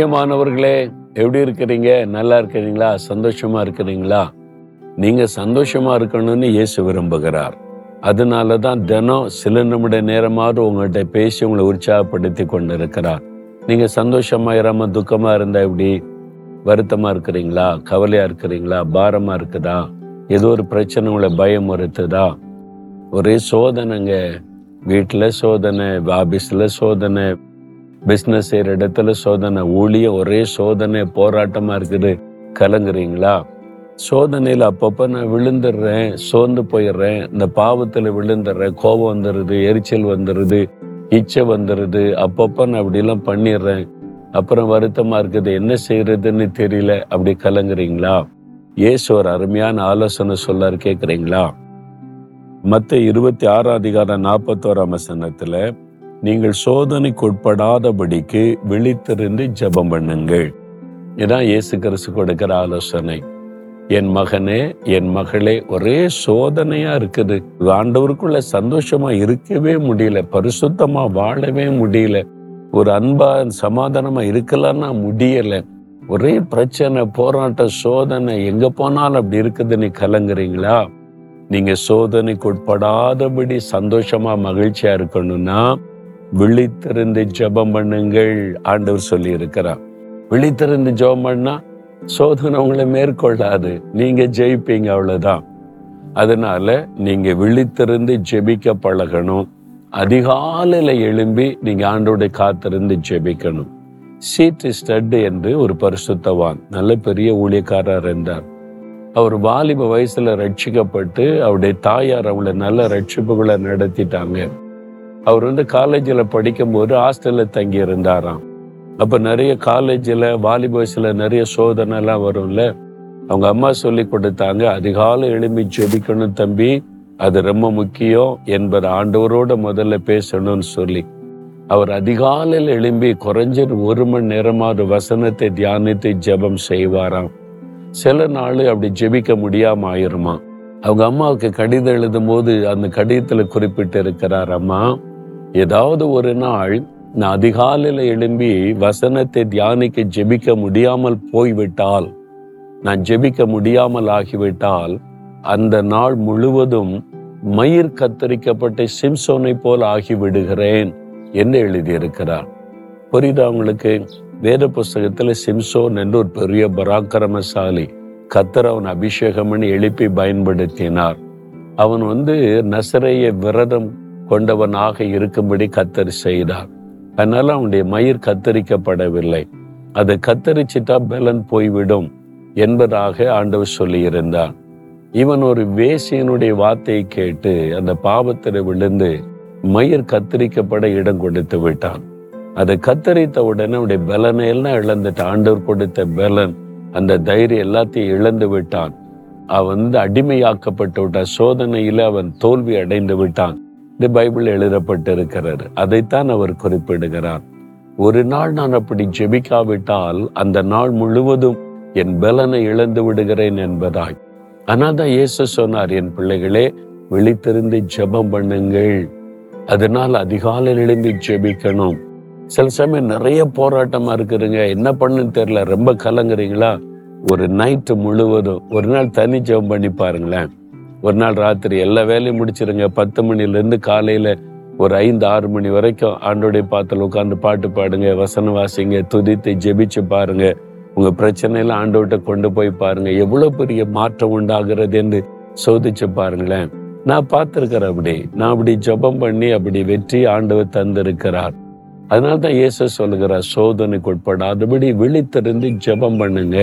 பிரியமானவர்களே எப்படி இருக்கிறீங்க? நல்லா இருக்கிறீங்களா? சந்தோஷமா இருக்கிறீங்களா? நீங்க சந்தோஷமா இருக்கணும்னு இயேசு விரும்புகிறார். அதனால தான் தினம் சில நிமிட நேரமாவது உங்கள்கிட்ட பேசி உங்களை உற்சாகப்படுத்தி கொண்டு இருக்கிறார் நீங்க சந்தோஷமா இராம துக்கமா இருந்தா எப்படி? வருத்தமா இருக்கிறீங்களா? கவலையா இருக்கிறீங்களா? பாரமா இருக்குதா? ஏதோ ஒரு பிரச்சனை உங்களை பயம் வருத்துதா? ஒரே சோதனைங்க. வீட்டில் சோதனை ஆபீஸ்ல சோதனை பிஸ்னஸ் செய்கிற இடத்துல சோதனை ஊழிய ஒரே சோதனை போராட்டமா இருக்குது. கலங்குறீங்களா? சோதனையில் அப்பப்போ நான் விழுந்துடுறேன் சோர்ந்து போயிடுறேன் இந்த பாவத்தில் விழுந்துடுறேன் கோபம் வந்துடுது எரிச்சல் வந்துடுது இச்சை வந்துடுது அப்பப்போ நான் அப்படிலாம் பண்ணிடுறேன். அப்புறம் வருத்தமா இருக்குது என்ன செய்யறதுன்னு தெரியல அப்படி கலங்குறீங்களா? ஏசு ஒரு அருமையான ஆலோசனை சொல்லாரு கேட்குறீங்களா மத்த இருபத்தி ஆறாம் அதிகாரம் நாற்பத்தோராம் வசனத்துல நீங்கள் சோதனைக்கு உட்படாதபடிக்கு விழித்திருந்து ஜெபம் பண்ணுங்கள். இதான் இயேசு கிறிஸ்து கொடுக்கிற ஆலோசனை. என் மகனே என் மகளே ஒரே சோதனையா இருக்குது. ஆண்டவருக்குள்ள சந்தோஷமா இருக்கவே முடியல பரிசுத்தமா வாழவே முடியல. ஒரு அன்பா சமாதானமா இருக்கலாம்னா முடியல. ஒரே பிரச்சனை போராட்ட சோதனை எங்க போனாலும் அப்படி இருக்குதுன்னு கலங்குறீங்களா? நீங்க சோதனைக்கு உட்படாதபடி சந்தோஷமா மகிழ்ச்சியா இருக்கணும்னா விழித்திருந்து ஜெபம் பண்ணுங்கள் ஆண்டவர் சொல்லி இருக்கிறார் விழித்திருந்து ஜெபம் பண்ணா சோதனை உங்களை மேற்கொள்ளாது. நீங்க ஜெயிப்பீங்க அவ்வளவுதான். அதனால நீங்க விழித்திருந்து ஜெபிக்க பழகணும். அதிகாலையில எழும்பி நீங்க ஆண்டோட காத்திருந்து ஜெபிக்கணும். சீட்டு ஸ்டட் என்று ஒரு பரிசுத்தவான் நல்ல பெரிய ஊழியக்காரர் இருந்தார் அவர் வாலிப வயசுல ரட்சிக்கப்பட்டு அவருடைய தாயார் அவங்கள நல்ல ரட்சிப்புகளை நடத்திட்டாங்க. அவர் வந்து காலேஜில் படிக்கும்போது ஹாஸ்டலில் தங்கி இருந்தாராம் அப்போ நிறைய காலேஜில் வாலிப நிறைய சோதனைலாம் வரும்ல. அவங்க அம்மா சொல்லி கொடுத்தாங்க அதிகாலை எழும்பி ஜெபிக்கணும் தம்பி. அது ரொம்ப முக்கியம். என்பது ஆண்டவரோட முதல்ல பேசணும்னு சொல்லி. அவர் அதிகாலையில் எழும்பி குறைஞ்சது ஒரு மணி நேரமாவது வசனத்தை தியானித்து ஜெபம் செய்வாராம். சில நாள் அப்படி ஜெபிக்க முடியாம ஆயிருமா அவங்க அம்மாவுக்கு கடிதம் எழுதும் போது அந்த கடிதத்துல குறிப்பிட்டு இருக்கிறார் அம்மா ஏதாவது ஒரு நாள் நான் அதிகாலையில எழும்பி வசனத்தை தியானிக்க ஜெபிக்க முடியாமல் போய்விட்டால் நான் ஜெபிக்க முடியாமல் ஆகிவிட்டால் அந்த நாள் முழுவதும் மயிர் கத்தரிக்கப்பட்ட சிம்சோனை போல் ஆகிவிடுகிறேன் என்று எழுதியிருக்கிறார். புரியுதா உங்களுக்கு? வேத புஸ்தகத்துல சிம்சோன் என்று ஒரு பெரிய பராக்கிரமசாலி கத்தர் அவன் அபிஷேகம்னு எழுப்பி பயன்படுத்தினார். அவன் வந்து நசரைய விரதம் கொண்டவனாக இருக்கும்படி கத்தர் செய்தார். அதனால அவனுடைய மயிர் கத்தரிக்கப்படவில்லை. அதை கத்தரிச்சிட்டா பலன் போய்விடும் என்பதாக ஆண்டவர் சொல்லியிருந்தார். இவன் ஒரு வேசியனுடைய வார்த்தையை கேட்டு அந்த பாவத்தில் விழுந்து மயிர் கத்தரிக்கப்பட இடம் கொடுத்து விட்டான். அதை கத்தரித்த உடனே அவனுடைய பலனை எல்லாம் இழந்துட்டு ஆண்டவர் கொடுத்த பலன் அந்த தைரியம் எல்லாத்தையும் இழந்து விட்டான். அவன் வந்து அடிமையாக்கப்பட்டு விட்டான். சோதனையில அவன் தோல்வி அடைந்து விட்டான். இந்த பைபிள் எழுதப்பட்டிருக்கிறது. அதைத்தான் அவர் குறிப்பிடுகிறார். ஒரு நாள் நான் அப்படி ஜெபிக்காவிட்டால் அந்த நாள் முழுவதும் என் பலனை இழந்து விடுகிறேன் என்பதாய். ஆனால் தான் இயேசு சொன்னார் என் பிள்ளைகளே விழித்திருந்து ஜெபம் பண்ணுங்கள். அதனால் அதிகாலையில் எழுந்து ஜெபிக்கணும். சில சமயம் நிறைய போராட்டமா இருக்குதுங்க. என்ன பண்ணுன்னு தெரியல. ரொம்ப கலங்குறீங்களா? ஒரு நைட்டு முழுவதும். ஒரு நாள் தனி ஜெபம் பண்ணி பாருங்களேன். ஒரு நாள் ராத்திரி எல்லா வேலையும் முடிச்சிருங்க. பத்து மணிலேருந்து காலையில் ஒரு ஐந்து ஆறு மணி வரைக்கும் ஆண்டோடைய பாத்தில் உட்காந்து பாட்டு பாடுங்க வசனம் வாசிங்க துதித்து ஜெபிச்சு பாருங்க. உங்கள் பிரச்சனையில ஆண்டோட்ட கொண்டு போய் பாருங்க. எவ்வளோ பெரிய மாற்றம் உண்டாகிறது என்று சோதிச்சு பாருங்களேன். நான் பார்த்துருக்கிறேன் அப்படி நான் அப்படி ஜெபம் பண்ணி அப்படி வெற்றி ஆண்டவர் தந்திருக்கிறார். அதனால தான் இயேசு சொல்லுகிறார் சோதனைக்கு உட்படாதபடி விழித்திருந்து ஜெபம் பண்ணுங்க.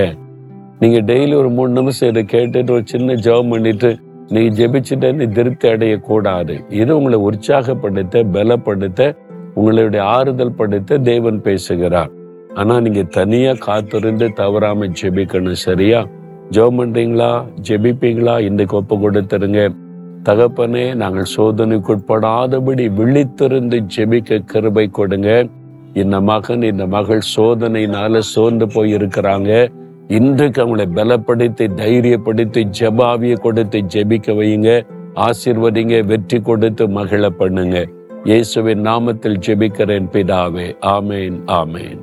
நீங்கள் டெய்லி ஒரு மூணு நிமிஷம் இதை கேட்டுட்டு ஒரு சின்ன ஜெபம் பண்ணிட்டு நீங்க ஜெபிச்சுட்டு திருப்தி அடையக்கூடாது. இது உங்களை உற்சாகப்படுத்த பலப்படுத்த உங்களுடைய ஆறுதல் படுத்த தேவன் பேசுகிறார். ஆனா நீங்க தனியா காத்திருந்து தவறாம ஜெபிக்கணும் சரியா? ஜெபம் பண்றீங்களா? ஜெபிப்பீங்களா? இன்றைக்கு ஒப்பு கொடுத்துருங்க. தகப்பனே நாங்கள் சோதனைக்குட்படாதபடி விழித்திருந்து ஜெபிக்க கிருபை கொடுங்க. இந்த மகன் இந்த மகள் சோதனையினால சோர்ந்து போய் இருக்கிறாங்க இன்றைக்கு அவங்களை பலப்படுத்தி தைரியப்படுத்தி ஜபாவிய கொடுத்து ஜெபிக்க வையுங்க. ஆசிர்வதிங்க வெற்றி கொடுத்து மகிழ பண்ணுங்க. இயேசுவின் நாமத்தில் ஜெபிக்கிறேன் பிதாவே. ஆமேன் ஆமேன்.